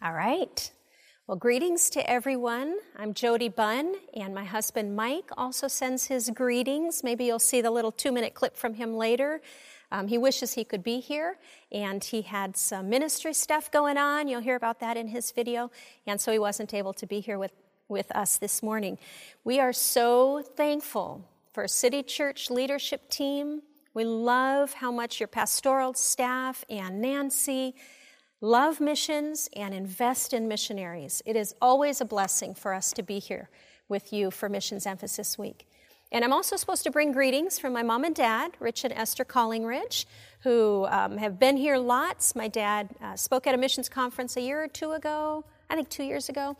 All right. Well, greetings to everyone. I'm Jody Bunn, and my husband Mike also sends his greetings. Maybe you'll see the little two minute clip from him later. Um, he wishes he could be here, and he had some ministry stuff going on. You'll hear about that in his video, and so he wasn't able to be here with, with us this morning. We are so thankful for City Church leadership team. We love how much your pastoral staff and Nancy love missions and invest in missionaries. It is always a blessing for us to be here with you for Missions Emphasis Week. And I'm also supposed to bring greetings from my mom and dad, Rich and Esther Collingridge, who um, have been here lots. My dad uh, spoke at a missions conference a year or two ago, I think two years ago.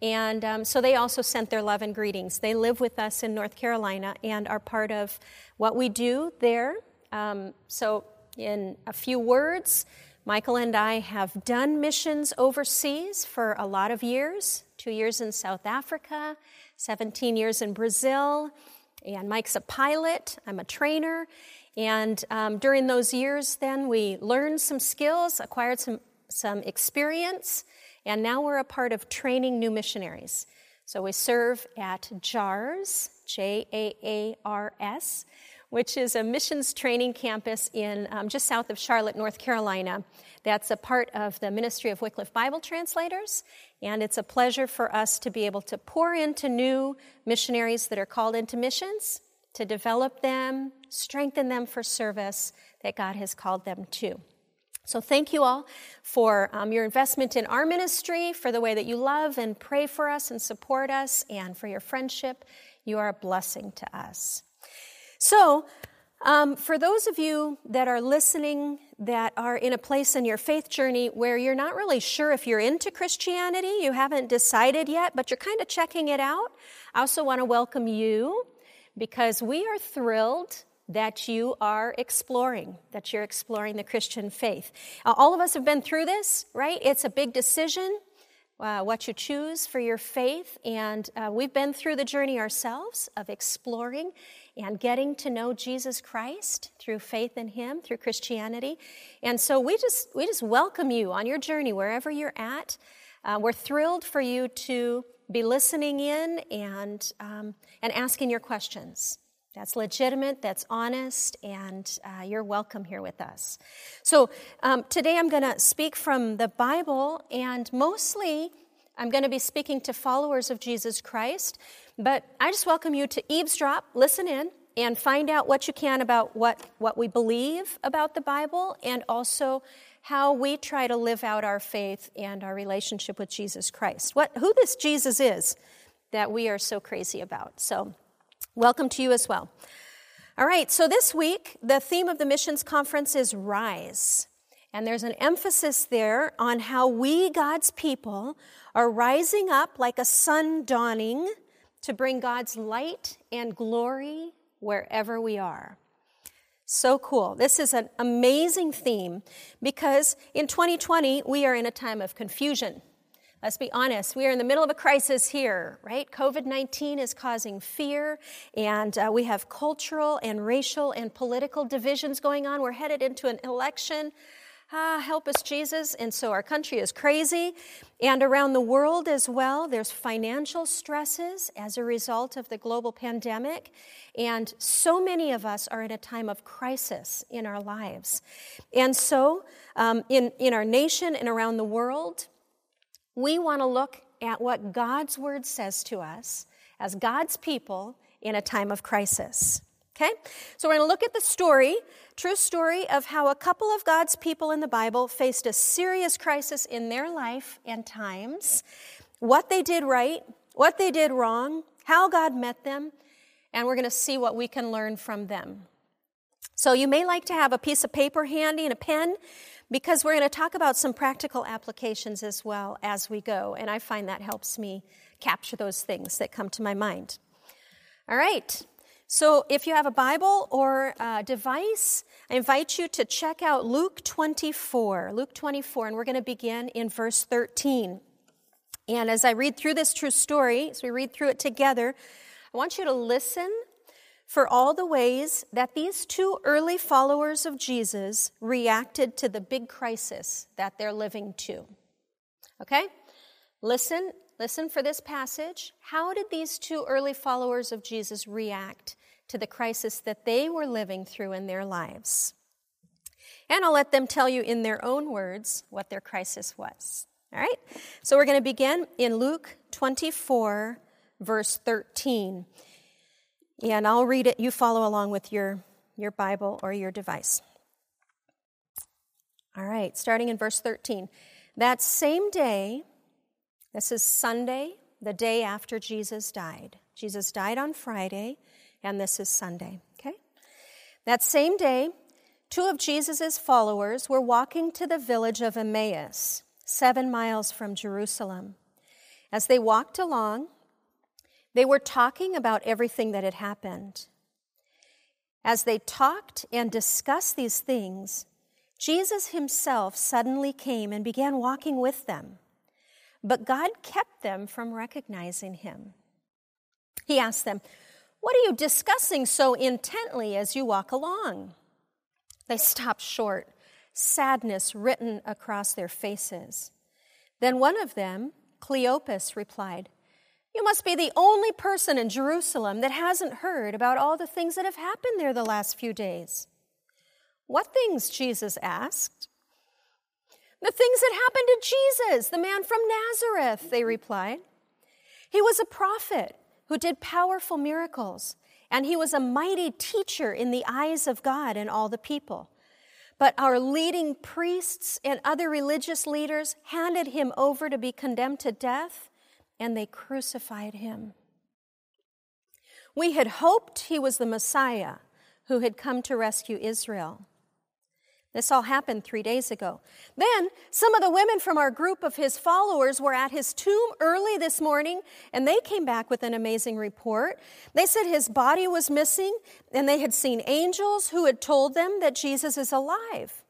And um, so they also sent their love and greetings. They live with us in North Carolina and are part of what we do there. Um, so, in a few words, Michael and I have done missions overseas for a lot of years two years in South Africa, 17 years in Brazil, and Mike's a pilot, I'm a trainer. And um, during those years, then we learned some skills, acquired some, some experience, and now we're a part of training new missionaries. So we serve at JAARS, J A A R S, which is a missions training campus in um, just south of Charlotte, North Carolina. That's a part of the Ministry of Wycliffe Bible Translators, and it's a pleasure for us to be able to pour into new missionaries that are called into missions, to develop them, strengthen them for service that God has called them to. So, thank you all for um, your investment in our ministry, for the way that you love and pray for us and support us, and for your friendship. You are a blessing to us. So, um, for those of you that are listening that are in a place in your faith journey where you're not really sure if you're into Christianity, you haven't decided yet, but you're kind of checking it out, I also want to welcome you because we are thrilled that you are exploring, that you're exploring the Christian faith. All of us have been through this, right? It's a big decision. Uh, what you choose for your faith, and uh, we've been through the journey ourselves of exploring and getting to know Jesus Christ through faith in him through Christianity. And so we just we just welcome you on your journey wherever you're at. Uh, we're thrilled for you to be listening in and um, and asking your questions. That's legitimate, that's honest, and uh, you're welcome here with us. So, um, today I'm going to speak from the Bible, and mostly I'm going to be speaking to followers of Jesus Christ but I just welcome you to eavesdrop, listen in, and find out what you can about what, what we believe about the Bible and also how we try to live out our faith and our relationship with Jesus Christ. What, who this Jesus is that we are so crazy about. So, welcome to you as well. All right, so this week, the theme of the missions conference is Rise. And there's an emphasis there on how we, God's people, are rising up like a sun dawning to bring God's light and glory wherever we are. So cool. This is an amazing theme because in 2020, we are in a time of confusion. Let's be honest, we are in the middle of a crisis here, right? COVID 19 is causing fear, and uh, we have cultural and racial and political divisions going on. We're headed into an election ah, help us, Jesus. And so our country is crazy. And around the world as well, there's financial stresses as a result of the global pandemic. And so many of us are in a time of crisis in our lives. And so, um, in, in our nation and around the world, we want to look at what God's word says to us as God's people in a time of crisis. Okay? So we're going to look at the story, true story of how a couple of God's people in the Bible faced a serious crisis in their life and times, what they did right, what they did wrong, how God met them, and we're going to see what we can learn from them. So you may like to have a piece of paper handy and a pen because we're going to talk about some practical applications as well as we go, and I find that helps me capture those things that come to my mind. All right. So, if you have a Bible or a device, I invite you to check out Luke 24. Luke 24, and we're going to begin in verse 13. And as I read through this true story, as we read through it together, I want you to listen for all the ways that these two early followers of Jesus reacted to the big crisis that they're living to. Okay? Listen, listen for this passage. How did these two early followers of Jesus react to the crisis that they were living through in their lives? And I'll let them tell you in their own words what their crisis was. All right? So we're going to begin in Luke 24, verse 13. And I'll read it. You follow along with your, your Bible or your device. All right, starting in verse 13. That same day, this is Sunday, the day after Jesus died. Jesus died on Friday, and this is Sunday, okay? That same day, two of Jesus' followers were walking to the village of Emmaus, seven miles from Jerusalem. As they walked along, they were talking about everything that had happened. As they talked and discussed these things, Jesus himself suddenly came and began walking with them, but God kept them from recognizing him. He asked them, What are you discussing so intently as you walk along? They stopped short, sadness written across their faces. Then one of them, Cleopas, replied, You must be the only person in Jerusalem that hasn't heard about all the things that have happened there the last few days. What things? Jesus asked. The things that happened to Jesus, the man from Nazareth, they replied. He was a prophet who did powerful miracles, and he was a mighty teacher in the eyes of God and all the people. But our leading priests and other religious leaders handed him over to be condemned to death, and they crucified him. We had hoped he was the Messiah who had come to rescue Israel. This all happened three days ago. Then, some of the women from our group of his followers were at his tomb early this morning, and they came back with an amazing report. They said his body was missing, and they had seen angels who had told them that Jesus is alive.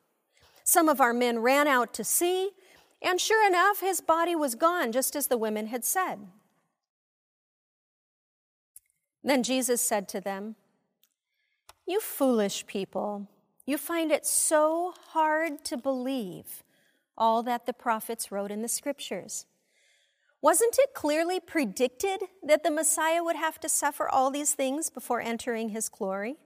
Some of our men ran out to see, and sure enough, his body was gone, just as the women had said. Then Jesus said to them, You foolish people. You find it so hard to believe all that the prophets wrote in the scriptures. Wasn't it clearly predicted that the Messiah would have to suffer all these things before entering his glory?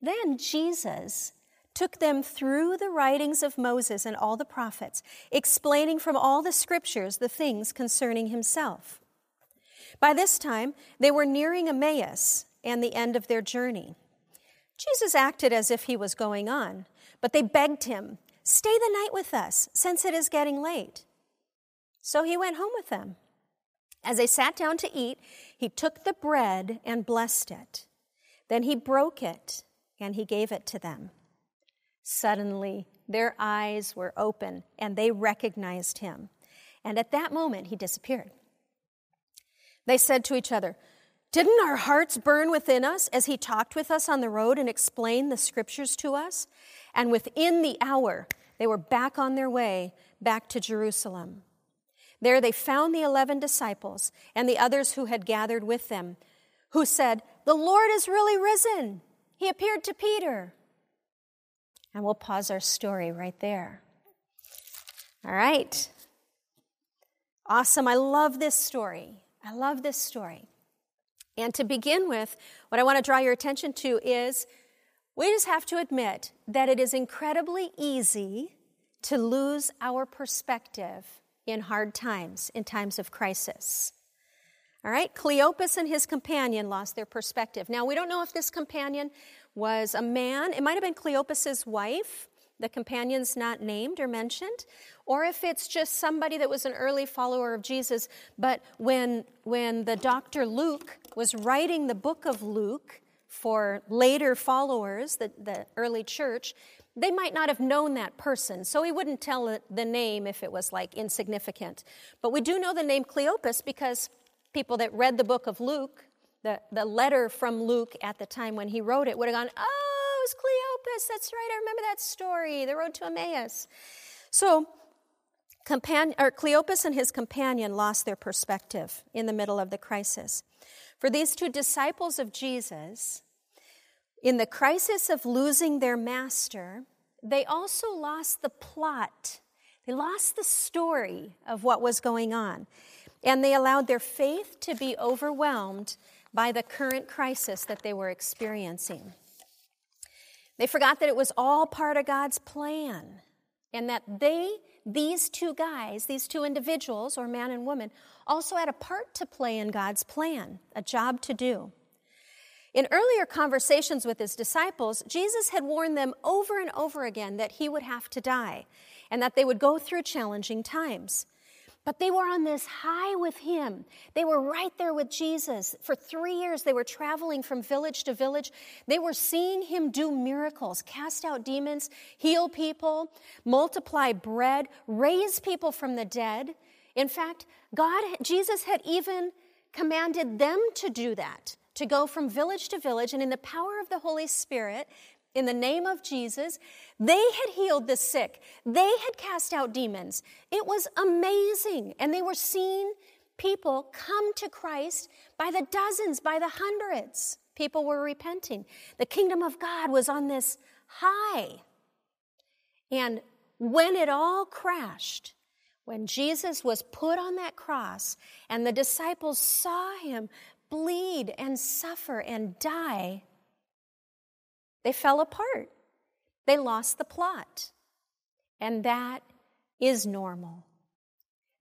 Then Jesus took them through the writings of Moses and all the prophets, explaining from all the scriptures the things concerning himself. By this time, they were nearing Emmaus and the end of their journey. Jesus acted as if he was going on, but they begged him, Stay the night with us, since it is getting late. So he went home with them. As they sat down to eat, he took the bread and blessed it. Then he broke it and he gave it to them. Suddenly, their eyes were open and they recognized him. And at that moment, he disappeared. They said to each other, didn't our hearts burn within us as he talked with us on the road and explained the scriptures to us? And within the hour, they were back on their way back to Jerusalem. There they found the eleven disciples and the others who had gathered with them, who said, The Lord is really risen. He appeared to Peter. And we'll pause our story right there. All right. Awesome. I love this story. I love this story. And to begin with, what I want to draw your attention to is we just have to admit that it is incredibly easy to lose our perspective in hard times, in times of crisis. All right, Cleopas and his companion lost their perspective. Now, we don't know if this companion was a man, it might have been Cleopas's wife, the companion's not named or mentioned, or if it's just somebody that was an early follower of Jesus. But when, when the Dr. Luke was writing the book of Luke for later followers, the, the early church, they might not have known that person, so he wouldn't tell the name if it was like insignificant. But we do know the name Cleopas because people that read the book of Luke, the, the letter from Luke at the time when he wrote it, would have gone, Oh, it was Cleopas. That's right. I remember that story, the road to Emmaus. So Compan- or Cleopas and his companion lost their perspective in the middle of the crisis. For these two disciples of Jesus, in the crisis of losing their master, they also lost the plot They lost the story of what was going on, and they allowed their faith to be overwhelmed by the current crisis that they were experiencing. They forgot that it was all part of God's plan and that they, these two guys, these two individuals, or man and woman, also had a part to play in God's plan, a job to do. In earlier conversations with his disciples, Jesus had warned them over and over again that he would have to die and that they would go through challenging times. But they were on this high with him. They were right there with Jesus. For three years, they were traveling from village to village. They were seeing him do miracles, cast out demons, heal people, multiply bread, raise people from the dead. In fact, God, Jesus had even commanded them to do that to go from village to village, and in the power of the Holy Spirit, in the name of Jesus, they had healed the sick. They had cast out demons. It was amazing. And they were seeing people come to Christ by the dozens, by the hundreds. People were repenting. The kingdom of God was on this high. And when it all crashed, when Jesus was put on that cross and the disciples saw him bleed and suffer and die, they fell apart. They lost the plot. And that is normal.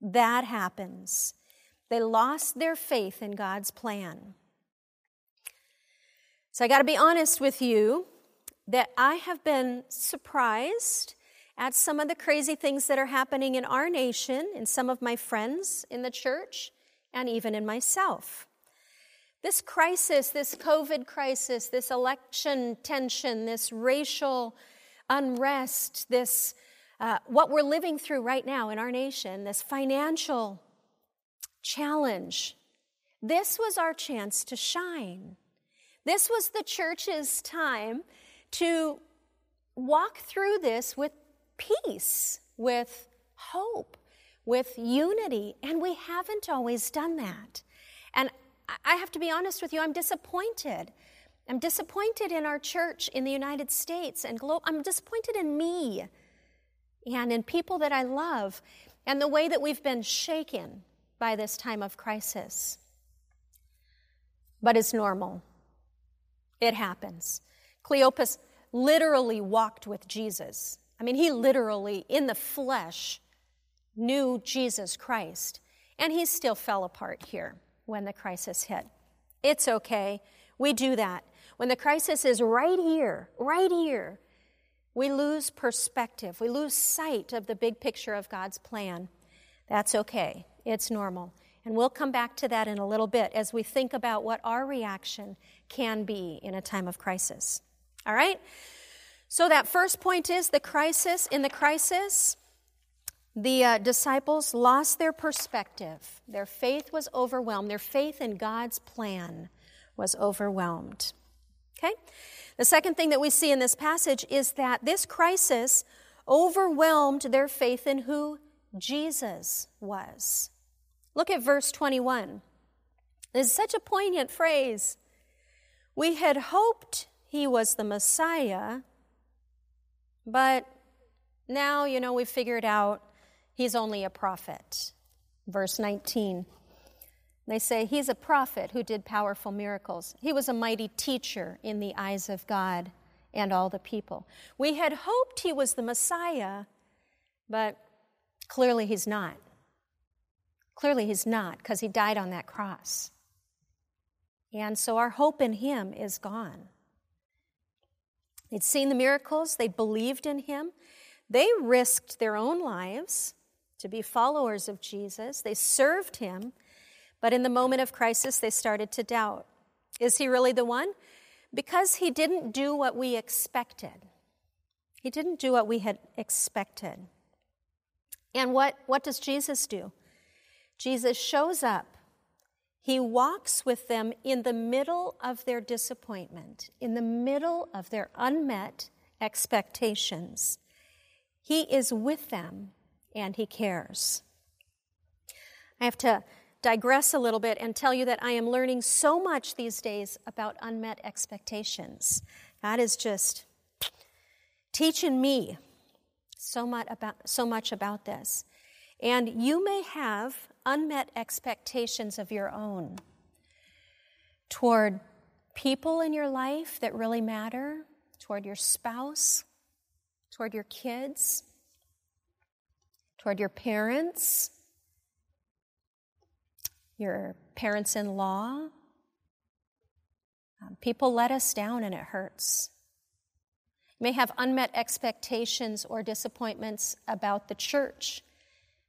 That happens. They lost their faith in God's plan. So I got to be honest with you that I have been surprised at some of the crazy things that are happening in our nation, in some of my friends in the church, and even in myself. This crisis, this COVID crisis, this election tension, this racial unrest, this uh, what we're living through right now in our nation, this financial challenge, this was our chance to shine. This was the church's time to walk through this with peace, with hope, with unity, and we haven't always done that. And I have to be honest with you, I'm disappointed. I'm disappointed in our church in the United States and glo- I'm disappointed in me and in people that I love and the way that we've been shaken by this time of crisis. But it's normal. It happens. Cleopas literally walked with Jesus. I mean, he literally, in the flesh, knew Jesus Christ, and he still fell apart here when the crisis hit. It's okay. We do that. When the crisis is right here, right here, we lose perspective. We lose sight of the big picture of God's plan. That's okay. It's normal. And we'll come back to that in a little bit as we think about what our reaction can be in a time of crisis. All right? So, that first point is the crisis. In the crisis, the uh, disciples lost their perspective. Their faith was overwhelmed. Their faith in God's plan was overwhelmed. Okay? The second thing that we see in this passage is that this crisis overwhelmed their faith in who Jesus was. Look at verse 21. This is such a poignant phrase. We had hoped he was the Messiah, but now, you know, we've figured out he's only a prophet. Verse 19. They say he's a prophet who did powerful miracles. He was a mighty teacher in the eyes of God and all the people. We had hoped he was the Messiah, but clearly he's not. Clearly he's not because he died on that cross. And so our hope in him is gone. They'd seen the miracles, they believed in him, they risked their own lives to be followers of Jesus. They served him, but in the moment of crisis, they started to doubt Is he really the one? Because he didn't do what we expected. He didn't do what we had expected. And what, what does Jesus do? Jesus shows up. He walks with them in the middle of their disappointment, in the middle of their unmet expectations. He is with them and He cares. I have to digress a little bit and tell you that I am learning so much these days about unmet expectations. God is just teaching me So much about, so much about this. And you may have unmet expectations of your own toward people in your life that really matter, toward your spouse, toward your kids, toward your parents, your parents in law. Um, people let us down and it hurts. You may have unmet expectations or disappointments about the church.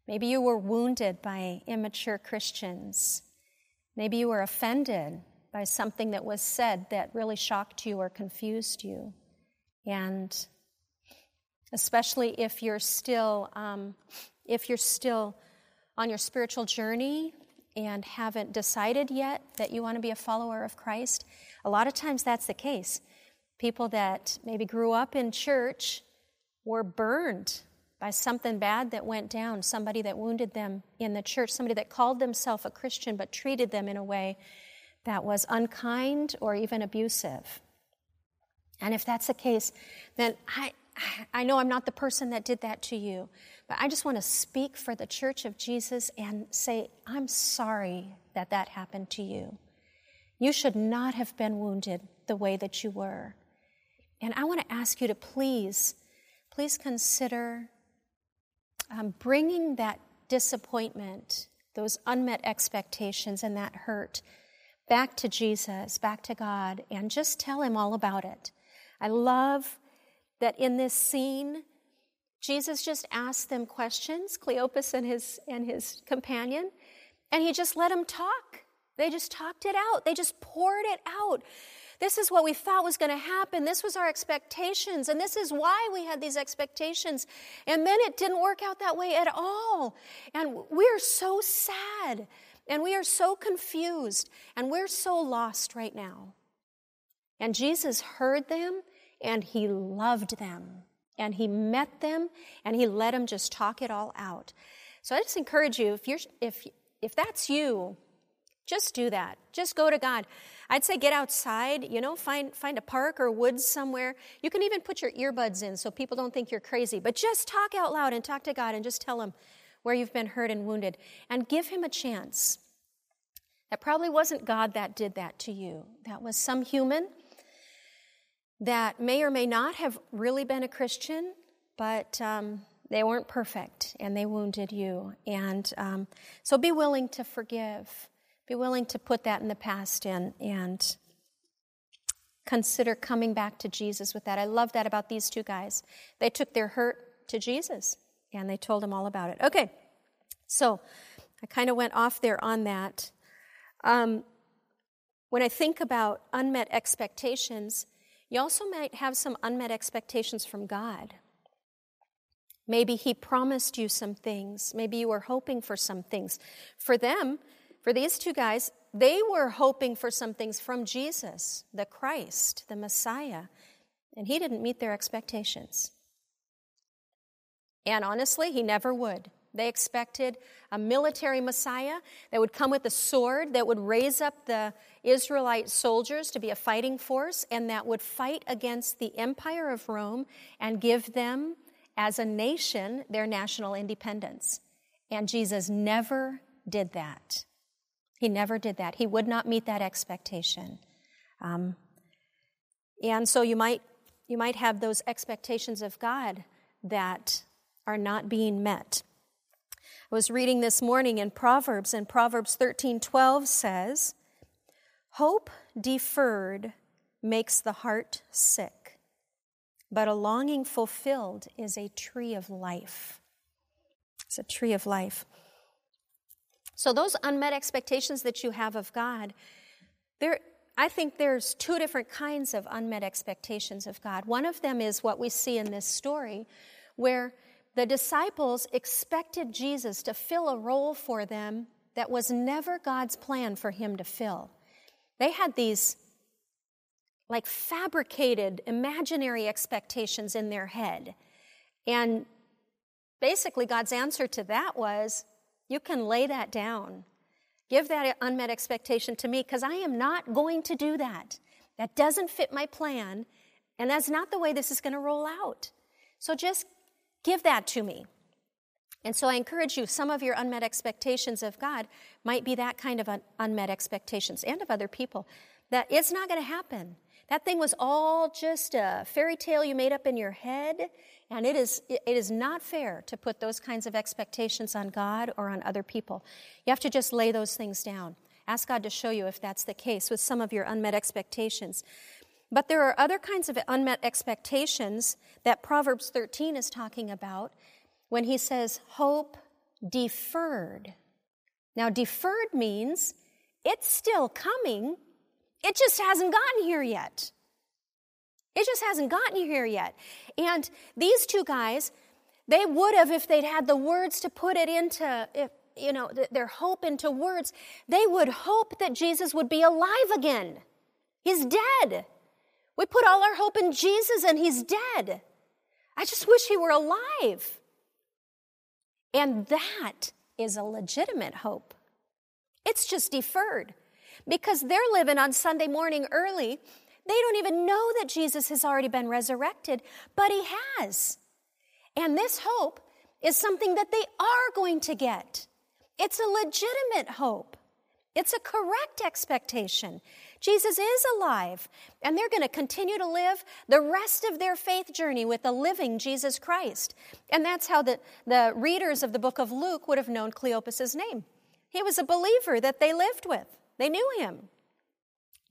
Maybe you were wounded by immature Christians. Maybe you were offended by something that was said that really shocked you or confused you. And especially if you're still, um, if you're still on your spiritual journey and haven't decided yet that you want to be a follower of Christ, a lot of times that's the case. People that maybe grew up in church were burned by something bad that went down, somebody that wounded them in the church, somebody that called themselves a Christian but treated them in a way that was unkind or even abusive. And if that's the case, then I, I know I'm not the person that did that to you, but I just want to speak for the church of Jesus and say, I'm sorry that that happened to you. You should not have been wounded the way that you were. And I want to ask you to please, please consider um, bringing that disappointment, those unmet expectations, and that hurt back to Jesus, back to God, and just tell Him all about it. I love that in this scene, Jesus just asked them questions, Cleopas and his, and his companion, and he just let them talk. They just talked it out, they just poured it out. This is what we thought was going to happen. This was our expectations, and this is why we had these expectations. And then it didn't work out that way at all. And we're so sad and we are so confused and we're so lost right now. And Jesus heard them and he loved them and he met them and he let them just talk it all out. So I just encourage you if you're if if that's you, just do that. Just go to God. I'd say get outside, you know, find find a park or woods somewhere. You can even put your earbuds in so people don't think you're crazy, but just talk out loud and talk to God and just tell him where you've been hurt and wounded, and give him a chance. That probably wasn't God that did that to you. That was some human that may or may not have really been a Christian, but um, they weren't perfect and they wounded you. And um, so be willing to forgive. Be willing to put that in the past and, and consider coming back to Jesus with that. I love that about these two guys. They took their hurt to Jesus and they told him all about it. Okay, so I kind of went off there on that. Um, when I think about unmet expectations, you also might have some unmet expectations from God. Maybe He promised you some things. Maybe you were hoping for some things. For them, for these two guys, they were hoping for some things from Jesus, the Christ, the Messiah, and He didn't meet their expectations. And honestly, he never would. They expected a military Messiah that would come with a sword, that would raise up the Israelite soldiers to be a fighting force, and that would fight against the empire of Rome and give them, as a nation, their national independence. And Jesus never did that. He never did that. He would not meet that expectation. Um, and so you might, you might have those expectations of God that are not being met. I was reading this morning in Proverbs, and Proverbs 13:12 says, "Hope deferred makes the heart sick, but a longing fulfilled is a tree of life." It's a tree of life. So those unmet expectations that you have of God, there I think there's two different kinds of unmet expectations of God. One of them is what we see in this story, where the disciples expected Jesus to fill a role for them that was never God's plan for him to fill. They had these like fabricated imaginary expectations in their head. And basically, God's answer to that was you can lay that down. Give that unmet expectation to me because I am not going to do that. That doesn't fit my plan, and that's not the way this is going to roll out. So just Give that to me. And so I encourage you, some of your unmet expectations of God might be that kind of un- unmet expectations and of other people, that it's not going to happen. That thing was all just a fairy tale you made up in your head, and it is, it is not fair to put those kinds of expectations on God or on other people. You have to just lay those things down. Ask God to show you if that's the case with some of your unmet expectations. But there are other kinds of unmet expectations that Proverbs 13 is talking about when he says hope deferred. Now, deferred means it's still coming, it just hasn't gotten here yet. It just hasn't gotten here yet. And these two guys, they would have, if they'd had the words to put it into, if, you know, their hope into words, they would hope that Jesus would be alive again. He's dead. We put all our hope in Jesus and he's dead. I just wish he were alive. And that is a legitimate hope. It's just deferred because they're living on Sunday morning early. They don't even know that Jesus has already been resurrected, but he has. And this hope is something that they are going to get. It's a legitimate hope. It's a correct expectation. Jesus is alive, and they're going to continue to live the rest of their faith journey with the living Jesus Christ. And that's how the, the readers of the book of Luke would have known Cleopas's name. He was a believer that they lived with, they knew him.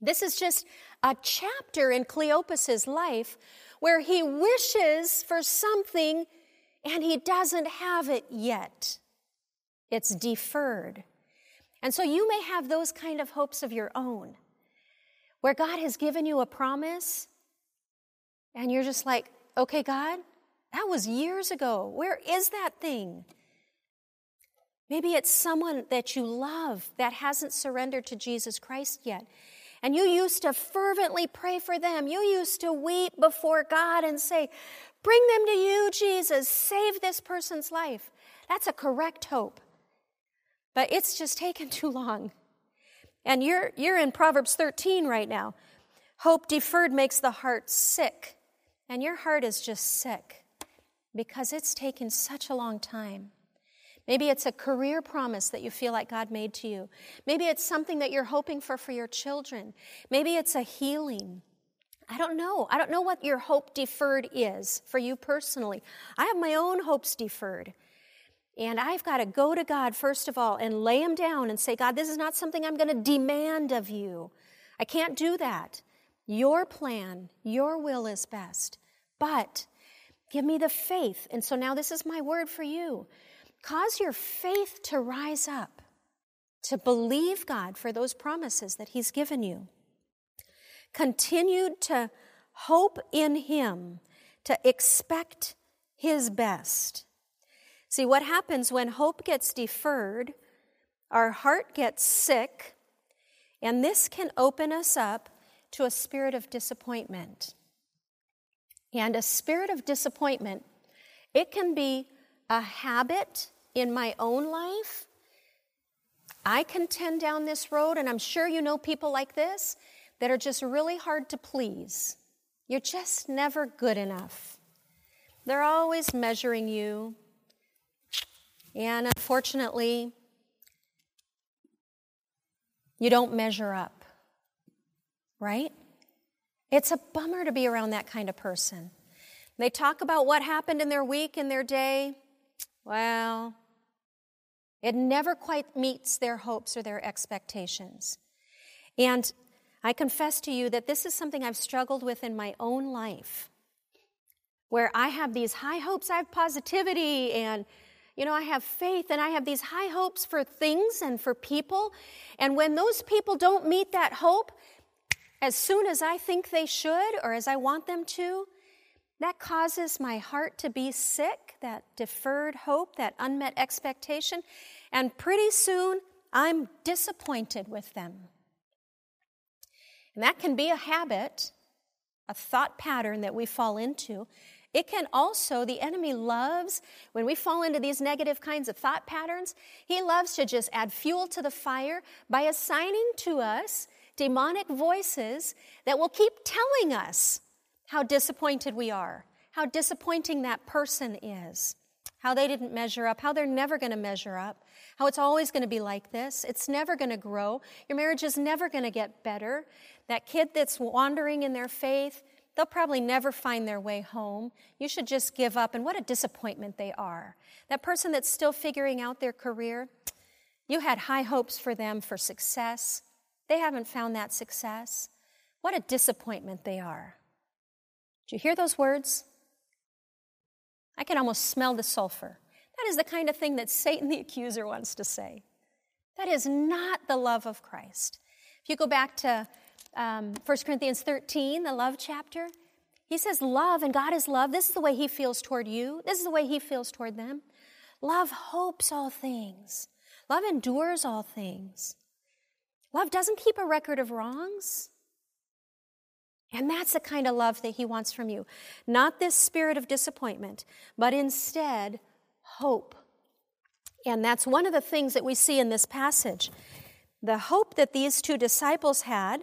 This is just a chapter in Cleopas's life where he wishes for something and he doesn't have it yet. It's deferred. And so you may have those kind of hopes of your own where God has given you a promise and you're just like, okay, God, that was years ago. Where is that thing? Maybe it's someone that you love that hasn't surrendered to Jesus Christ yet. And you used to fervently pray for them. You used to weep before God and say, Bring them to you, Jesus. Save this person's life. That's a correct hope. But it's just taken too long. And you're, you're in Proverbs 13 right now. Hope deferred makes the heart sick. And your heart is just sick because it's taken such a long time. Maybe it's a career promise that you feel like God made to you. Maybe it's something that you're hoping for for your children. Maybe it's a healing. I don't know. I don't know what your hope deferred is for you personally. I have my own hopes deferred. And I've got to go to God, first of all, and lay Him down and say, God, this is not something I'm going to demand of you. I can't do that. Your plan, your will is best. But give me the faith. And so now this is my word for you. Cause your faith to rise up, to believe God for those promises that He's given you. Continue to hope in Him, to expect His best. See, what happens when hope gets deferred, our heart gets sick, and this can open us up to a spirit of disappointment. And a spirit of disappointment, it can be a habit in my own life. I can tend down this road, and I'm sure you know people like this that are just really hard to please. You're just never good enough. They're always measuring you. And unfortunately, you don't measure up, right? It's a bummer to be around that kind of person. They talk about what happened in their week and their day. Well, it never quite meets their hopes or their expectations. And I confess to you that this is something I've struggled with in my own life, where I have these high hopes, I have positivity, and you know, I have faith and I have these high hopes for things and for people. And when those people don't meet that hope as soon as I think they should or as I want them to, that causes my heart to be sick, that deferred hope, that unmet expectation. And pretty soon, I'm disappointed with them. And that can be a habit, a thought pattern that we fall into. It can also, the enemy loves, when we fall into these negative kinds of thought patterns, he loves to just add fuel to the fire by assigning to us demonic voices that will keep telling us how disappointed we are, how disappointing that person is, how they didn't measure up, how they're never going to measure up, how it's always going to be like this, it's never going to grow, your marriage is never going to get better. That kid that's wandering in their faith, they'll probably never find their way home. You should just give up, and what a disappointment they are. That person that's still figuring out their career, you had high hopes for them for success. They haven't found that success. What a disappointment they are. Did you hear those words? I can almost smell the sulfur. That is the kind of thing that Satan the accuser wants to say. That is not the love of Christ. If you go back to um, 1 Corinthians 13, the love chapter, he says, Love, and God is love. This is the way he feels toward you, this is the way he feels toward them. Love hopes all things, love endures all things. Love doesn't keep a record of wrongs. And that's the kind of love that he wants from you. Not this spirit of disappointment, but instead hope. And that's one of the things that we see in this passage. The hope that these two disciples had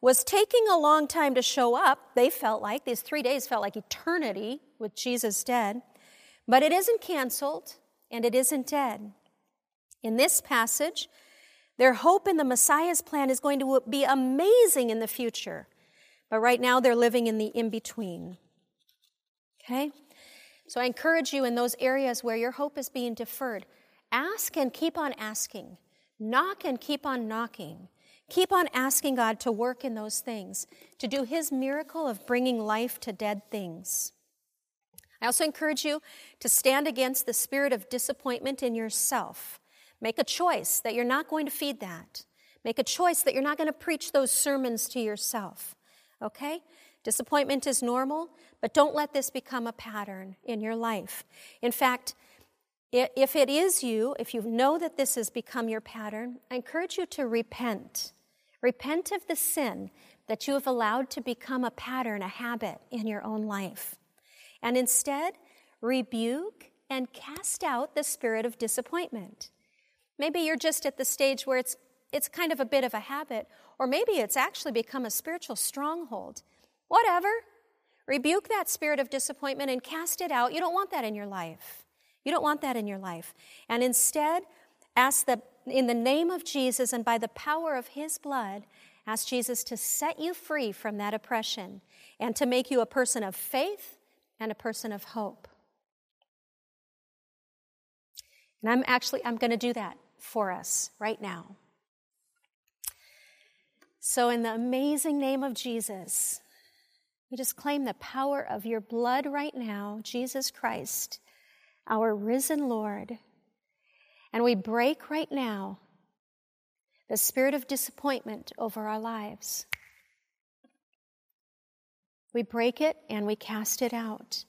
was taking a long time to show up. They felt like these three days felt like eternity with Jesus dead. But it isn't canceled and it isn't dead. In this passage, their hope in the Messiah's plan is going to be amazing in the future. But right now, they're living in the in between. Okay? So I encourage you in those areas where your hope is being deferred, ask and keep on asking, knock and keep on knocking. Keep on asking God to work in those things, to do His miracle of bringing life to dead things. I also encourage you to stand against the spirit of disappointment in yourself. Make a choice that you're not going to feed that. Make a choice that you're not going to preach those sermons to yourself. Okay? Disappointment is normal, but don't let this become a pattern in your life. In fact, if it is you, if you know that this has become your pattern, I encourage you to repent. Repent of the sin that you have allowed to become a pattern, a habit in your own life. And instead, rebuke and cast out the spirit of disappointment. Maybe you're just at the stage where it's, it's kind of a bit of a habit, or maybe it's actually become a spiritual stronghold. Whatever. Rebuke that spirit of disappointment and cast it out. You don't want that in your life. You don't want that in your life. And instead, ask that in the name of Jesus and by the power of his blood, ask Jesus to set you free from that oppression and to make you a person of faith and a person of hope. And I'm actually I'm going to do that for us right now. So, in the amazing name of Jesus, we just claim the power of your blood right now, Jesus Christ, our risen Lord. And we break right now the spirit of disappointment over our lives. We break it and we cast it out.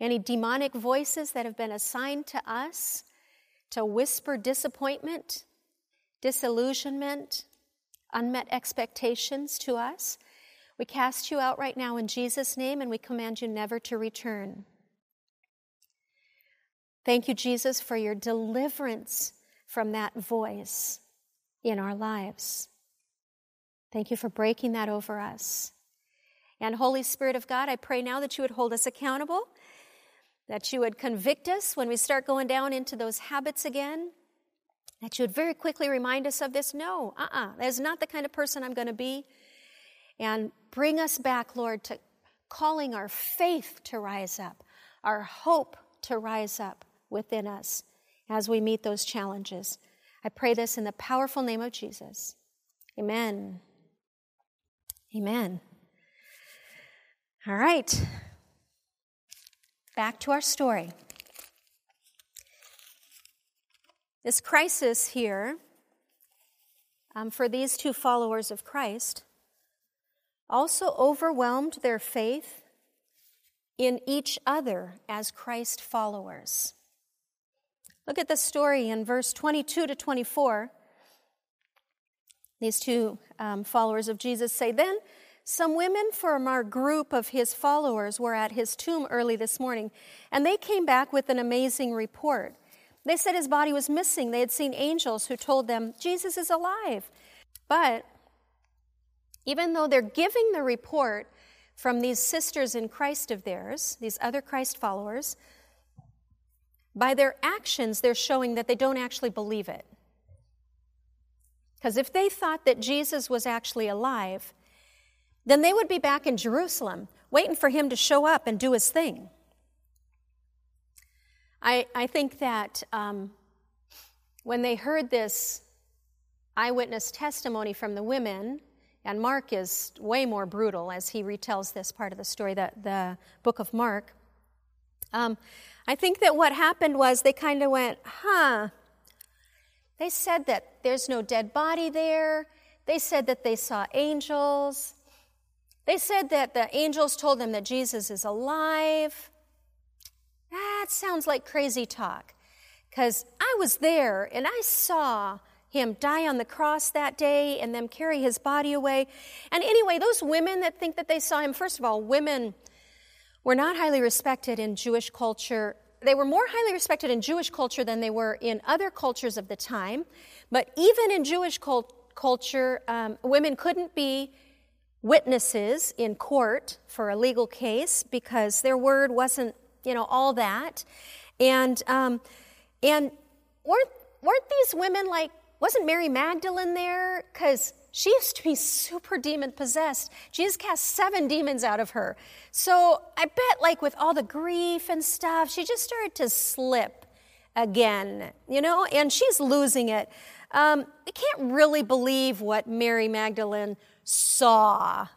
Any demonic voices that have been assigned to us to whisper disappointment, disillusionment, unmet expectations to us. We cast you out right now in Jesus' name and we command you never to return. Thank you, Jesus, for your deliverance from that voice in our lives. Thank you for breaking that over us. And Holy Spirit of God, I pray now that you would hold us accountable, that you would convict us when we start going down into those habits again, that you would very quickly remind us of this. No, uh uh-uh, uh, that is not the kind of person I'm going to be. And bring us back, Lord, to calling our faith to rise up, our hope to rise up within us as we meet those challenges. I pray this in the powerful name of Jesus. Amen. Amen. All right. Back to our story. This crisis here um, for these two followers of Christ also overwhelmed their faith in each other as Christ followers. Look at the story in verse 22 to 24. These two um, followers of Jesus say, Then some women from our group of his followers were at his tomb early this morning, and they came back with an amazing report. They said his body was missing. They had seen angels who told them, Jesus is alive. But even though they're giving the report, from these sisters in Christ of theirs, these other Christ followers, by their actions, they're showing that they don't actually believe it. Because if they thought that Jesus was actually alive, then they would be back in Jerusalem waiting for him to show up and do his thing. I, I think that um, when they heard this eyewitness testimony from the women, and Mark is way more brutal as he retells this part of the story, the, the book of Mark. Um, I think that what happened was they kind of went, huh. They said that there's no dead body there. They said that they saw angels. They said that the angels told them that Jesus is alive. That sounds like crazy talk. Because I was there and I saw him die on the cross that day and them carry his body away. And anyway, those women that think that they saw him, first of all, women were not highly respected in Jewish culture. They were more highly respected in Jewish culture than they were in other cultures of the time. But even in Jewish cult- culture, um, women couldn't be witnesses in court for a legal case because their word wasn't, you know, all that. And um, and weren't weren't these women like wasn't Mary Magdalene there? Because she used to be super demon possessed. Jesus cast seven demons out of her. So I bet, like, with all the grief and stuff, she just started to slip again, you know, and she's losing it. Um, I can't really believe what Mary Magdalene saw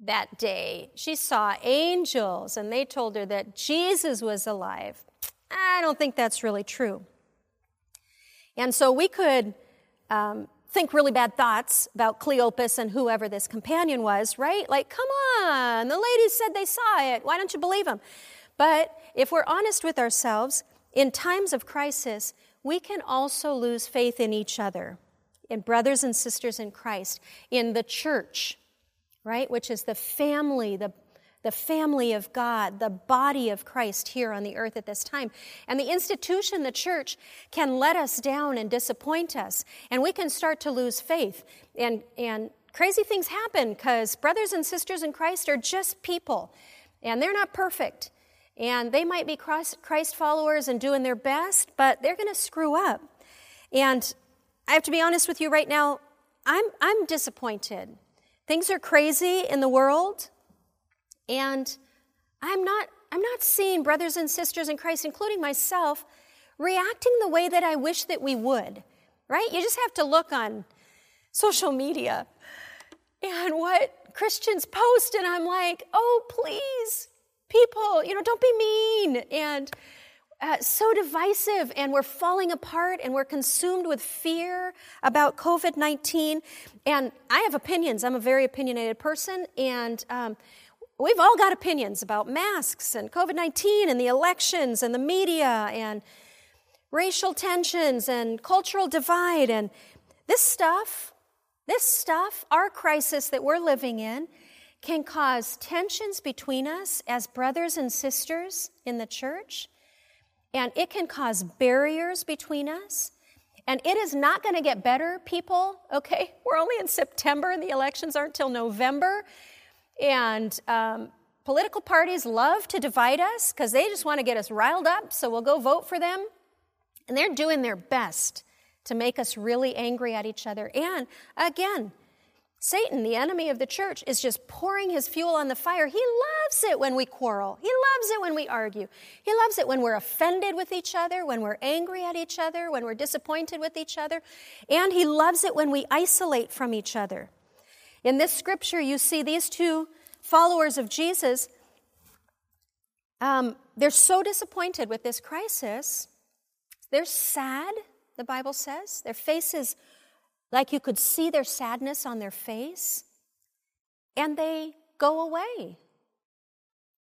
that day. She saw angels, and they told her that Jesus was alive. I don't think that's really true. And so we could um, think really bad thoughts about Cleopas and whoever this companion was, right? Like, come on, the ladies said they saw it. Why don't you believe them? But if we're honest with ourselves, in times of crisis, we can also lose faith in each other, in brothers and sisters in Christ, in the church, right? Which is the family, the the family of God, the body of Christ here on the earth at this time. And the institution, the church, can let us down and disappoint us. And we can start to lose faith. And, and crazy things happen because brothers and sisters in Christ are just people. And they're not perfect. And they might be Christ followers and doing their best, but they're going to screw up. And I have to be honest with you right now, I'm, I'm disappointed. Things are crazy in the world. And I'm not, I'm not seeing brothers and sisters in Christ, including myself, reacting the way that I wish that we would, right? You just have to look on social media and what Christians post, and I'm like, oh, please, people, you know, don't be mean. And uh, so divisive, and we're falling apart, and we're consumed with fear about COVID 19. And I have opinions. I'm a very opinionated person, and um, We've all got opinions about masks and COVID 19 and the elections and the media and racial tensions and cultural divide and this stuff, this stuff, our crisis that we're living in, can cause tensions between us as brothers and sisters in the church. And it can cause barriers between us. And it is not going to get better, people, okay? We're only in September and the elections aren't till November. And um, political parties love to divide us because they just want to get us riled up, so we'll go vote for them. And they're doing their best to make us really angry at each other. And again, Satan, the enemy of the church, is just pouring his fuel on the fire. He loves it when we quarrel. He loves it when we argue. He loves it when we're offended with each other, when we're angry at each other, when we're disappointed with each other. And he loves it when we isolate from each other. In this scripture, you see these two followers of Jesus. Um, they're so disappointed with this crisis. They're sad, the Bible says. Their faces, like you could see their sadness on their face. And they go away.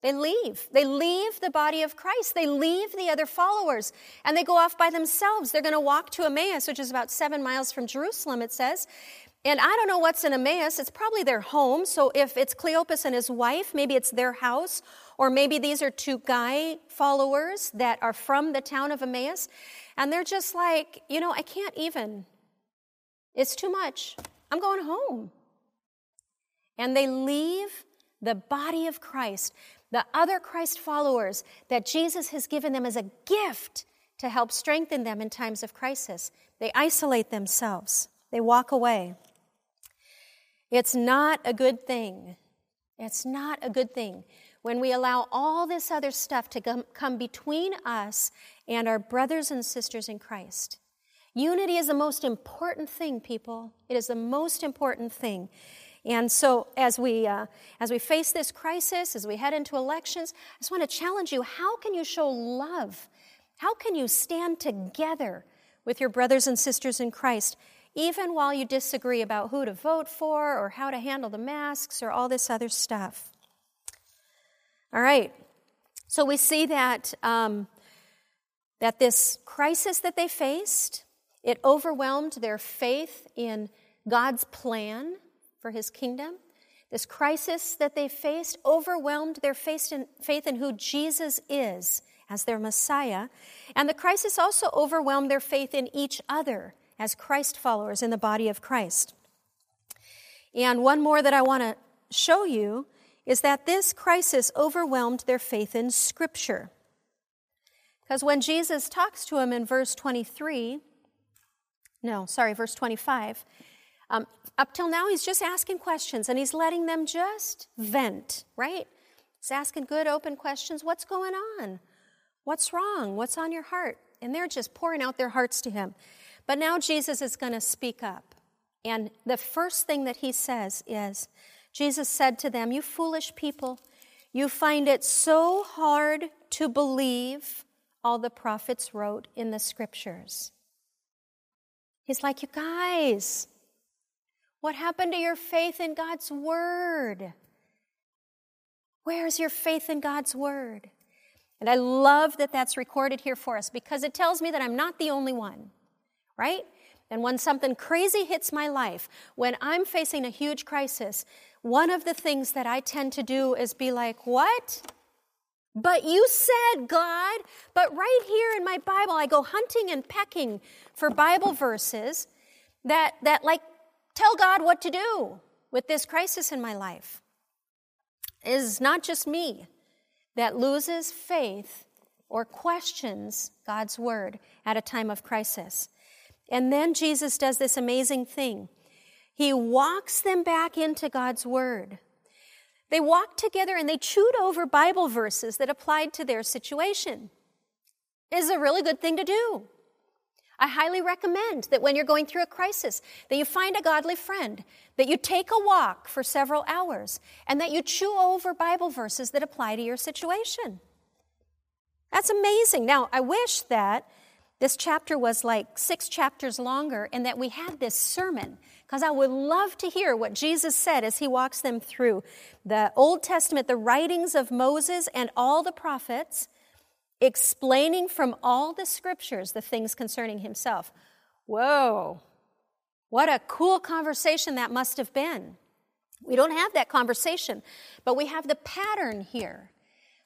They leave. They leave the body of Christ. They leave the other followers and they go off by themselves. They're going to walk to Emmaus, which is about seven miles from Jerusalem, it says. And I don't know what's in Emmaus. It's probably their home. So if it's Cleopas and his wife, maybe it's their house. Or maybe these are two guy followers that are from the town of Emmaus. And they're just like, you know, I can't even. It's too much. I'm going home. And they leave the body of Christ, the other Christ followers that Jesus has given them as a gift to help strengthen them in times of crisis. They isolate themselves, they walk away. It's not a good thing. It's not a good thing when we allow all this other stuff to come between us and our brothers and sisters in Christ. Unity is the most important thing, people. It is the most important thing. And so, as we, uh, as we face this crisis, as we head into elections, I just want to challenge you how can you show love? How can you stand together with your brothers and sisters in Christ, even while you disagree about who to vote for or how to handle the masks or all this other stuff? All right. So, we see that, um, that this crisis that they faced, it overwhelmed their faith in God's plan for his kingdom. This crisis that they faced overwhelmed their faith in, faith in who Jesus is as their Messiah. And the crisis also overwhelmed their faith in each other as Christ followers in the body of Christ. And one more that I want to show you is that this crisis overwhelmed their faith in Scripture. Because when Jesus talks to him in verse 23, no, sorry, verse 25. Um, up till now, he's just asking questions and he's letting them just vent, right? He's asking good, open questions. What's going on? What's wrong? What's on your heart? And they're just pouring out their hearts to him. But now Jesus is going to speak up. And the first thing that he says is Jesus said to them, You foolish people, you find it so hard to believe all the prophets wrote in the scriptures. He's like, You guys, what happened to your faith in God's Word? Where's your faith in God's Word? And I love that that's recorded here for us because it tells me that I'm not the only one, right? And when something crazy hits my life, when I'm facing a huge crisis, one of the things that I tend to do is be like, What? But you said, God, but right here in my Bible, I go hunting and pecking for Bible verses that, that like tell God what to do with this crisis in my life. It is not just me that loses faith or questions God's word at a time of crisis. And then Jesus does this amazing thing. He walks them back into God's word. They walked together and they chewed over Bible verses that applied to their situation. It is a really good thing to do. I highly recommend that when you're going through a crisis, that you find a godly friend, that you take a walk for several hours, and that you chew over Bible verses that apply to your situation. That's amazing. Now, I wish that this chapter was like six chapters longer and that we had this sermon because I would love to hear what Jesus said as he walks them through the Old Testament, the writings of Moses and all the prophets, explaining from all the scriptures the things concerning himself. Whoa, what a cool conversation that must have been. We don't have that conversation, but we have the pattern here.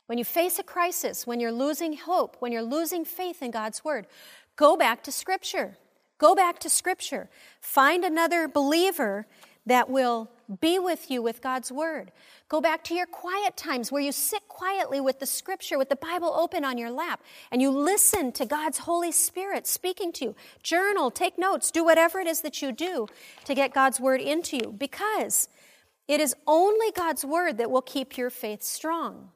When you face a crisis, when you're losing hope, when you're losing faith in God's word, go back to Scripture. Go back to Scripture. Find another believer that will be with you with God's Word. Go back to your quiet times where you sit quietly with the Scripture, with the Bible open on your lap, and you listen to God's Holy Spirit speaking to you. Journal, take notes, do whatever it is that you do to get God's Word into you because it is only God's Word that will keep your faith strong.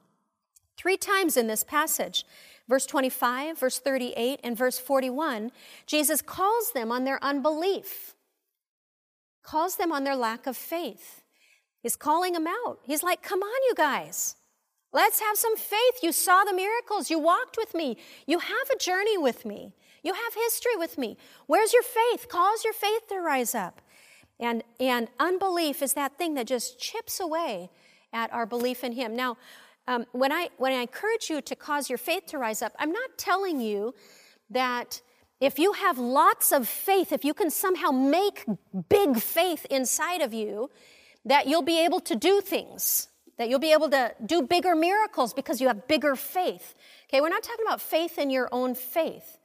Three times in this passage, Verse 25, verse 38, and verse 41, Jesus calls them on their unbelief, calls them on their lack of faith. He's calling them out. He's like, Come on, you guys. Let's have some faith. You saw the miracles. You walked with me. You have a journey with me. You have history with me. Where's your faith? Cause your faith to rise up. And, and unbelief is that thing that just chips away at our belief in Him. Now, um, when, I, when I encourage you to cause your faith to rise up, I'm not telling you that if you have lots of faith, if you can somehow make big faith inside of you, that you'll be able to do things, that you'll be able to do bigger miracles because you have bigger faith. Okay, we're not talking about faith in your own faith,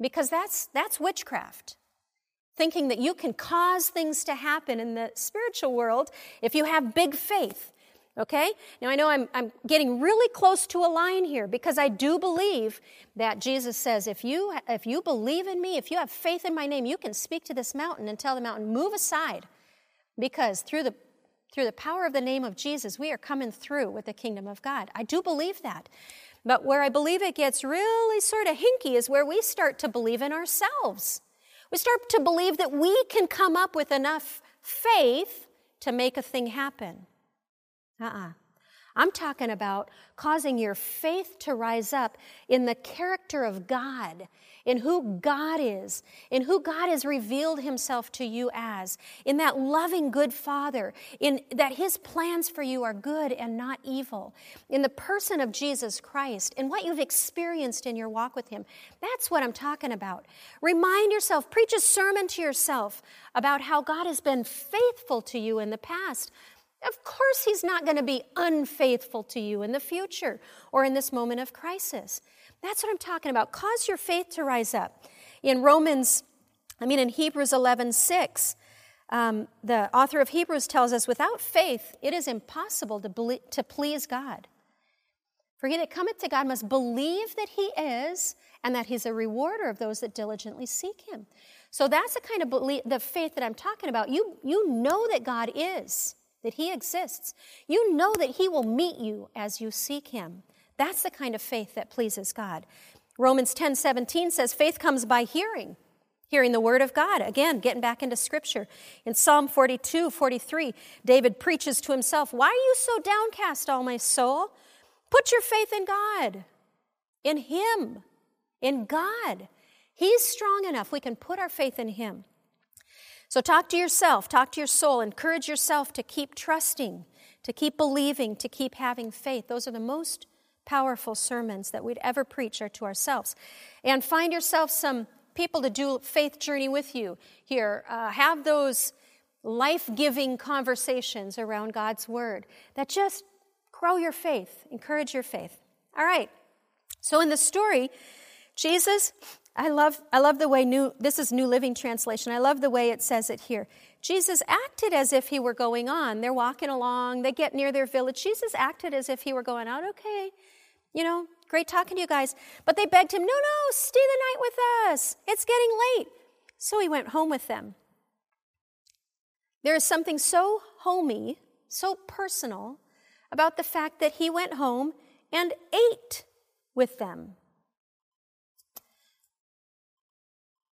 because that's, that's witchcraft. Thinking that you can cause things to happen in the spiritual world if you have big faith. Okay? Now I know I'm, I'm getting really close to a line here because I do believe that Jesus says, if you, if you believe in me, if you have faith in my name, you can speak to this mountain and tell the mountain, move aside. Because through the, through the power of the name of Jesus, we are coming through with the kingdom of God. I do believe that. But where I believe it gets really sort of hinky is where we start to believe in ourselves. We start to believe that we can come up with enough faith to make a thing happen. Uh uh-uh. uh I'm talking about causing your faith to rise up in the character of God, in who God is, in who God has revealed himself to you as, in that loving good Father, in that his plans for you are good and not evil, in the person of Jesus Christ, in what you've experienced in your walk with him. That's what I'm talking about. Remind yourself, preach a sermon to yourself about how God has been faithful to you in the past of course, He's not going to be unfaithful to you in the future or in this moment of crisis. That's what I'm talking about. Cause your faith to rise up. In Romans, I mean, in Hebrews 11 6, um, the author of Hebrews tells us without faith, it is impossible to, to please God. For he that cometh to God must believe that he is, and that he's a rewarder of those that diligently seek him. So that's the kind of belief, the faith that I'm talking about. You, you know that God is that He exists. You know that He will meet you as you seek Him. That's the kind of faith that pleases God. Romans 10 17 says, faith comes by hearing, hearing the word of God. Again, getting back into scripture. In Psalm 42 43, David preaches to himself, Why are you so downcast, all my soul? Put your faith in God, in Him, in God. He's strong enough. We can put our faith in Him. So talk to yourself, talk to your soul, encourage yourself to keep trusting, to keep believing, to keep having faith. Those are the most powerful sermons that we'd ever preach are to ourselves. And find yourself some people to do faith journey with you here. Uh, have those life giving conversations around God's word that just grow your faith, encourage your faith. All right. So in the story, Jesus I love, I love the way new, this is New Living Translation. I love the way it says it here. Jesus acted as if he were going on. They're walking along, they get near their village. Jesus acted as if he were going out. Okay, you know, great talking to you guys. But they begged him, no, no, stay the night with us. It's getting late. So he went home with them. There is something so homey, so personal about the fact that he went home and ate with them.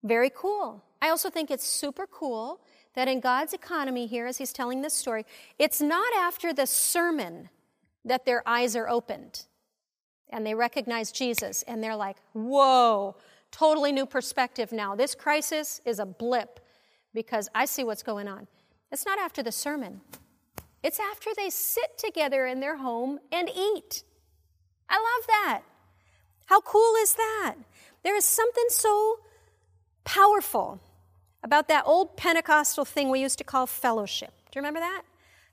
Very cool. I also think it's super cool that in God's economy here, as he's telling this story, it's not after the sermon that their eyes are opened and they recognize Jesus and they're like, whoa, totally new perspective now. This crisis is a blip because I see what's going on. It's not after the sermon, it's after they sit together in their home and eat. I love that. How cool is that? There is something so powerful about that old Pentecostal thing we used to call fellowship. Do you remember that?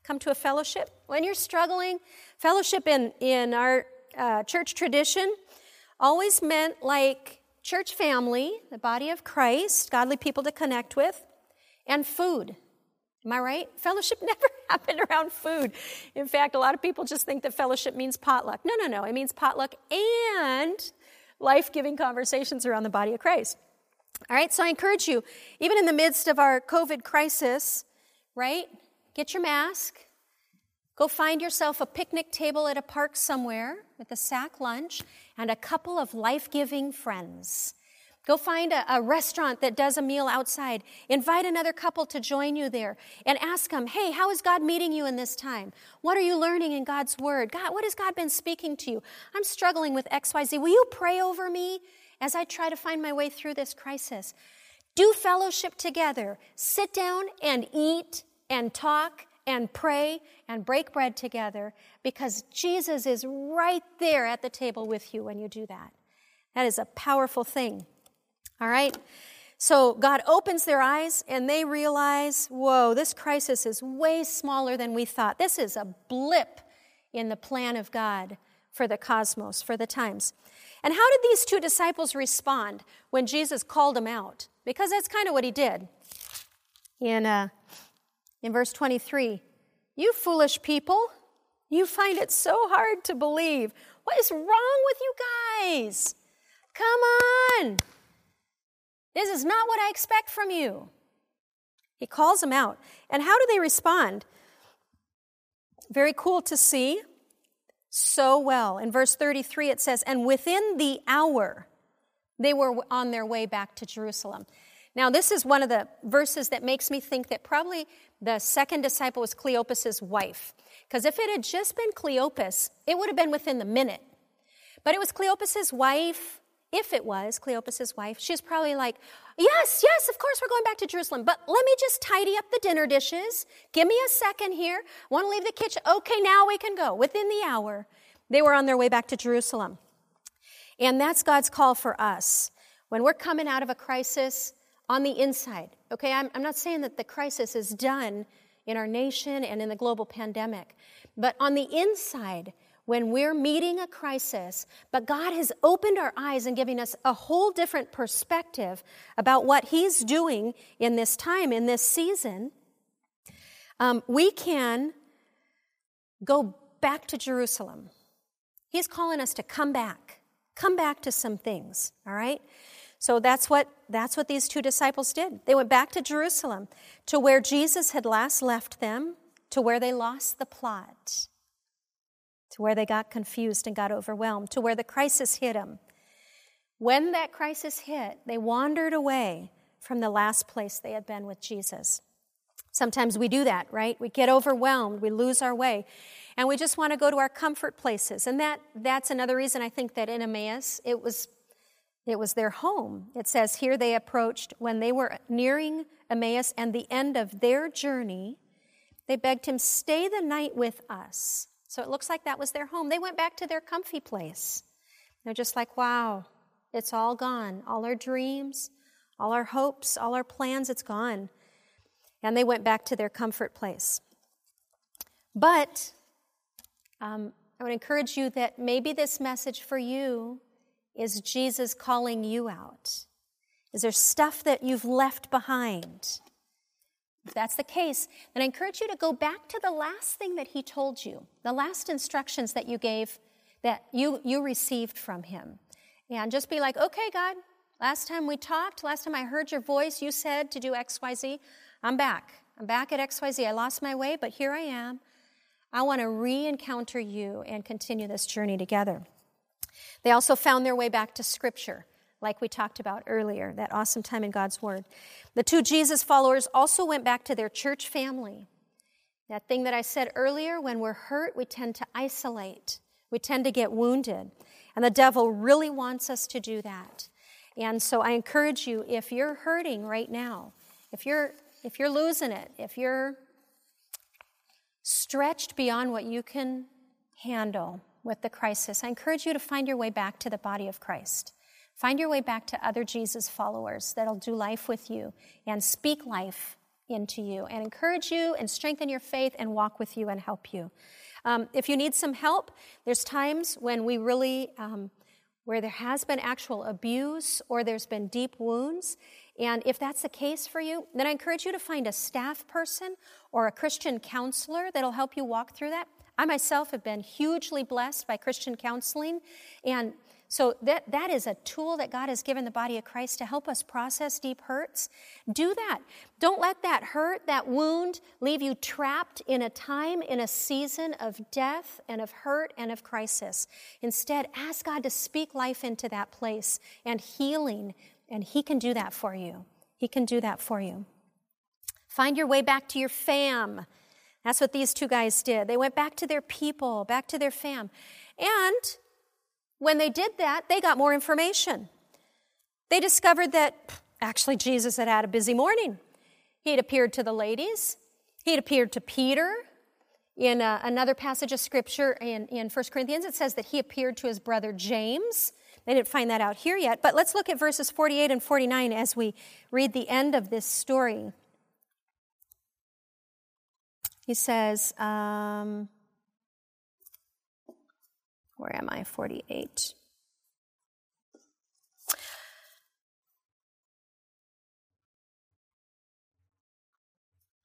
Come to a fellowship. When you're struggling, fellowship in, in our uh, church tradition always meant like church family, the body of Christ, godly people to connect with, and food. Am I right? Fellowship never happened around food. In fact, a lot of people just think that fellowship means potluck. No, no, no. It means potluck and life giving conversations around the body of Christ. All right, so I encourage you, even in the midst of our COVID crisis, right? Get your mask. Go find yourself a picnic table at a park somewhere with a sack lunch and a couple of life giving friends. Go find a, a, restaurant that does a meal outside. Invite another couple to join you there and ask them, hey, how is God meeting you in this time? What are you learning in God's Word? God, what has God been speaking to you? I'm struggling with XYZ. Will you pray over me? As I try to find my way through this crisis. Do fellowship together. Sit down and eat and talk and pray and break bread together because Jesus is right there at the table with you when you do that. That is a powerful thing. All right? So God opens their eyes and they realize, whoa, this crisis is way smaller than we thought. This is a blip in the plan of God for the cosmos, for the times. And how did these two disciples respond when Jesus called them out? Because that's kind of what he did. In, uh, in verse 23, you foolish people, You find it so hard to believe. What is wrong with you guys? Come on. This is not what I expect from you. He calls them out. And how do they respond? Very cool to see. So well. In verse 33, it says, And within the hour, they were on their way back to Jerusalem. Now, this is one of the verses that makes me think that probably the second disciple was Cleopas's wife. Because if it had just been Cleopas, it would have been within the minute. But it was Cleopas's wife if it was Cleopas's wife, she's probably like, Yes, yes, of course we're going back to Jerusalem, but let me just tidy up the dinner dishes. Give me a second here. Want to leave the kitchen? Okay, now we can go. Within the hour, they were on their way back to Jerusalem. And that's God's call for us. When we're coming out of a crisis on the inside, okay, I'm, I'm not saying that the crisis is done in our nation and in the global pandemic, but on the inside, when we're meeting a crisis, but God has opened our eyes and giving us a whole different perspective about what He's doing in this time, in this season, um, we can go back to Jerusalem. He's calling us to come back, come back to some things, all right? So that's what, that's what these two disciples did. They went back to Jerusalem, to where Jesus had last left them, to where they lost the plot to where they got confused and got overwhelmed, to where the crisis hit them. When that crisis hit, they wandered away from the last place they had been with Jesus. Sometimes we do that, right? We get overwhelmed, we lose our way, and we just want to go to our comfort places. And that, that's another reason I think that in Emmaus, it was, it was their home. It says here they approached when they were nearing Emmaus and the end of their journey, they begged him, Stay the night with us. So it looks like that was their home. They went back to their comfy place. They're just like, wow, it's all gone. All our dreams, all our hopes, all our plans, it's gone. And they went back to their comfort place. But um, I would encourage you that maybe this message for you is Jesus calling you out. Is there stuff that you've left behind? If that's the case, then I encourage you to go back to the last thing that he told you, the last instructions that you gave, that you, you received from him. And just be like, okay, God, last time we talked, last time I heard your voice, you said to do XYZ. I'm back. I'm back at XYZ. I lost my way, but here I am. I want to re encounter you and continue this journey together. They also found their way back to Scripture like we talked about earlier, that awesome time in God's Word. The two Jesus followers also went back to their church family. That thing that I said earlier, when we're hurt, we tend to isolate, we tend to get wounded. And the devil really wants us to do that. And so I encourage you if you're hurting right now, if you're if you're losing it, if you're stretched beyond what you can handle with the crisis, I encourage you to find your way back to the body of Christ. Find your way back to other Jesus followers that'll do life with you and speak life into you and encourage you and strengthen your faith and walk with you and help you. Um, if you need some help, there's times when we really, um, where there has been actual abuse or there's been deep wounds. And if that's the case for you, then I encourage you to find a staff person or a Christian counselor that'll help you walk through that. I myself have been hugely blessed by Christian counseling, and so that, that is a tool that God has given the body of Christ to help us process deep hurts. Do that. Don't let that hurt, that wound, leave you trapped in a time, in a season of death and of hurt and of crisis. Instead, ask God to speak life into that place and healing, and He can do that for you. He can do that for you. Find your way back to your fam. That's what these two guys did. They went back to their people, back to their fam. And when they did that, they got more information. They discovered that actually Jesus had had a busy morning. He had appeared to the ladies, he had appeared to Peter. In uh, another passage of scripture in, in 1 Corinthians, it says that he appeared to his brother James. They didn't find that out here yet, but let's look at verses 48 and 49 as we read the end of this story. He says, um, where am I? 48.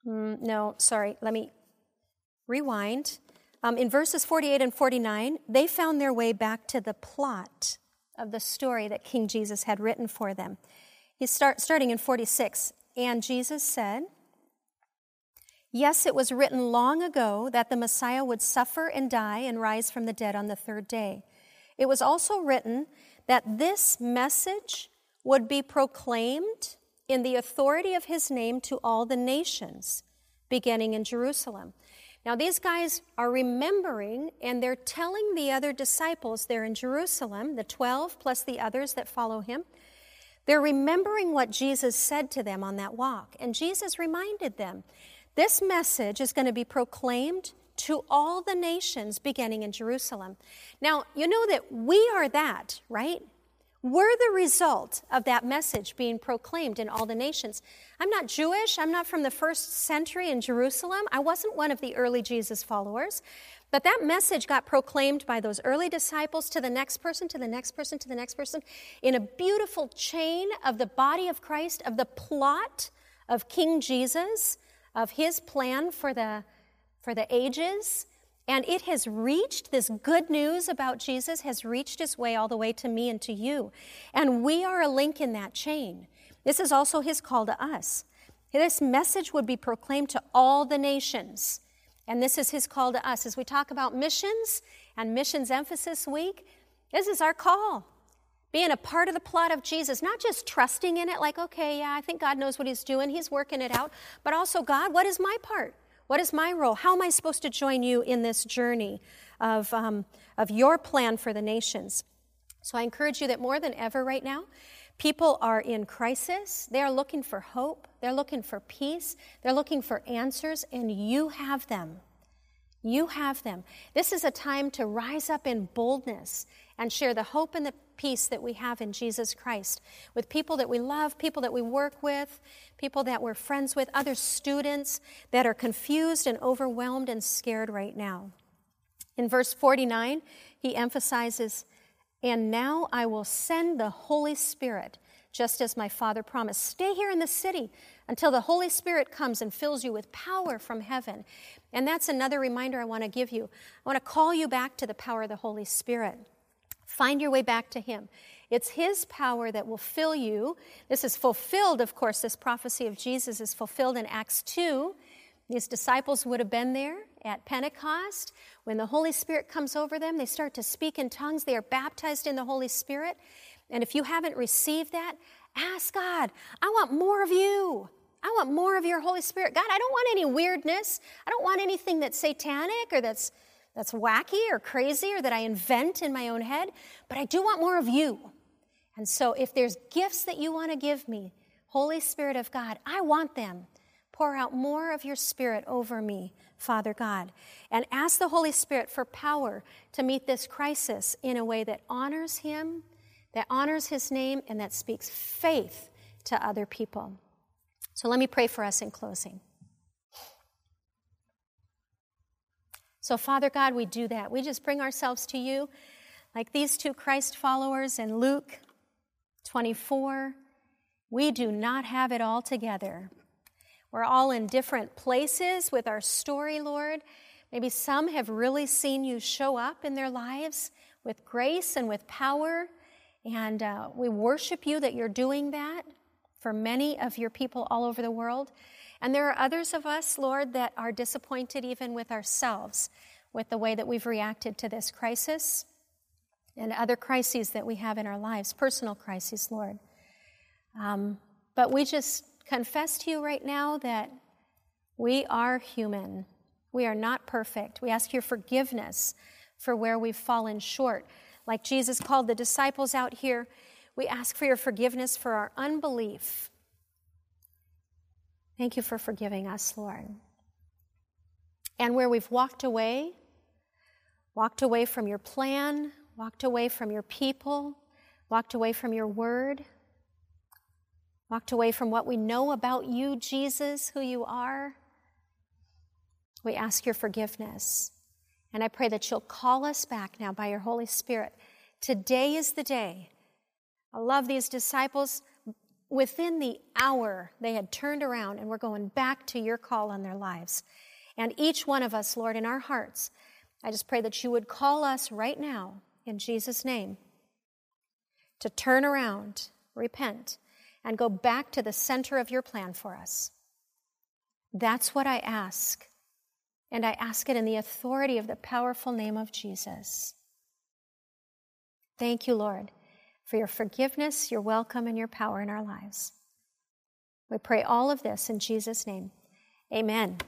Mm, no, sorry, let me rewind. Um, in verses 48 and 49, they found their way back to the plot of the story that King Jesus had written for them. He start, starting in 46. And Jesus said, Yes, it was written long ago that the Messiah would suffer and die and rise from the dead on the third day. It was also written that this message would be proclaimed in the authority of his name to all the nations, beginning in Jerusalem. Now, these guys are remembering and they're telling the other disciples there in Jerusalem, the 12 plus the others that follow him. They're remembering what Jesus said to them on that walk. And Jesus reminded them this message is going to be proclaimed to all the nations beginning in Jerusalem. Now, you know that we are that, right? We're the result of that message being proclaimed in all the nations. I'm not Jewish. I'm not from the first century in Jerusalem. I wasn't one of the early Jesus followers. But that message got proclaimed by those early disciples to the next person, to the next person, to the next person, in a beautiful chain of the body of Christ, of the plot of King Jesus, of his plan for the, for the ages. And it has reached, this good news about Jesus has reached its way all the way to me and to you. And we are a link in that chain. This is also his call to us. This message would be proclaimed to all the nations. And this is his call to us. As we talk about missions and Missions Emphasis Week, this is our call. Being a part of the plot of Jesus, not just trusting in it, like, okay, yeah, I think God knows what he's doing, he's working it out, but also, God, what is my part? What is my role? How am I supposed to join you in this journey of, um, of your plan for the nations? So I encourage you that more than ever right now, people are in crisis. They are looking for hope. They're looking for peace. They're looking for answers, and you have them. You have them. This is a time to rise up in boldness and share the hope and the peace that we have in Jesus Christ with people that we love, people that we work with, people that we're friends with, other students that are confused and overwhelmed and scared right now. In verse 49, he emphasizes, And now I will send the Holy Spirit, just as my Father promised. Stay here in the city until the Holy Spirit comes and fills you with power from heaven. And that's another reminder I want to give you. I want to call you back to the power of the Holy Spirit. Find your way back to Him. It's His power that will fill you. This is fulfilled, of course, this prophecy of Jesus is fulfilled in Acts 2. These disciples would have been there at Pentecost. When the Holy Spirit comes over them, they start to speak in tongues. They are baptized in the Holy Spirit. And if you haven't received that, ask God, I want more of you. I want more of your Holy Spirit. God, I don't want any weirdness. I don't want anything that's satanic or that's that's wacky or crazy or that I invent in my own head, but I do want more of you. And so if there's gifts that you want to give me, Holy Spirit of God, I want them. Pour out more of your Spirit over me, Father God. And ask the Holy Spirit for power to meet this crisis in a way that honors Him, that honors His name, and that speaks faith to other people. So let me pray for us in closing. So, Father God, we do that. We just bring ourselves to you like these two Christ followers in Luke 24. We do not have it all together. We're all in different places with our story, Lord. Maybe some have really seen you show up in their lives with grace and with power. And uh, we worship you that you're doing that for many of your people all over the world. And there are others of us, Lord, that are disappointed even with ourselves with the way that we've reacted to this crisis and other crises that we have in our lives, personal crises, Lord. Um, but we just confess to you right now that we are human. We are not perfect. We ask your forgiveness for where we've fallen short. Like Jesus called the disciples out here, we ask for your forgiveness for our unbelief Thank you for forgiving us, Lord. And where we've walked away, walked away from your plan, walked away from your people, walked away from your word, walked away from what we know about you, Jesus, who you are, we ask your forgiveness. And I pray that you'll call us back now by your Holy Spirit. Today is the day. I love these disciples within the hour, they had turned around and were going back to your call on their lives. And each one of us, Lord, in our hearts, I just pray that you would call us right now, in Jesus' name, to turn around, repent, and go back to the center of your plan for us. That's what I ask. And I ask it in the authority of the powerful name of Jesus. Thank you, Lord, for your forgiveness, your welcome, and your power in our lives. We pray all of this in Jesus' name. Amen.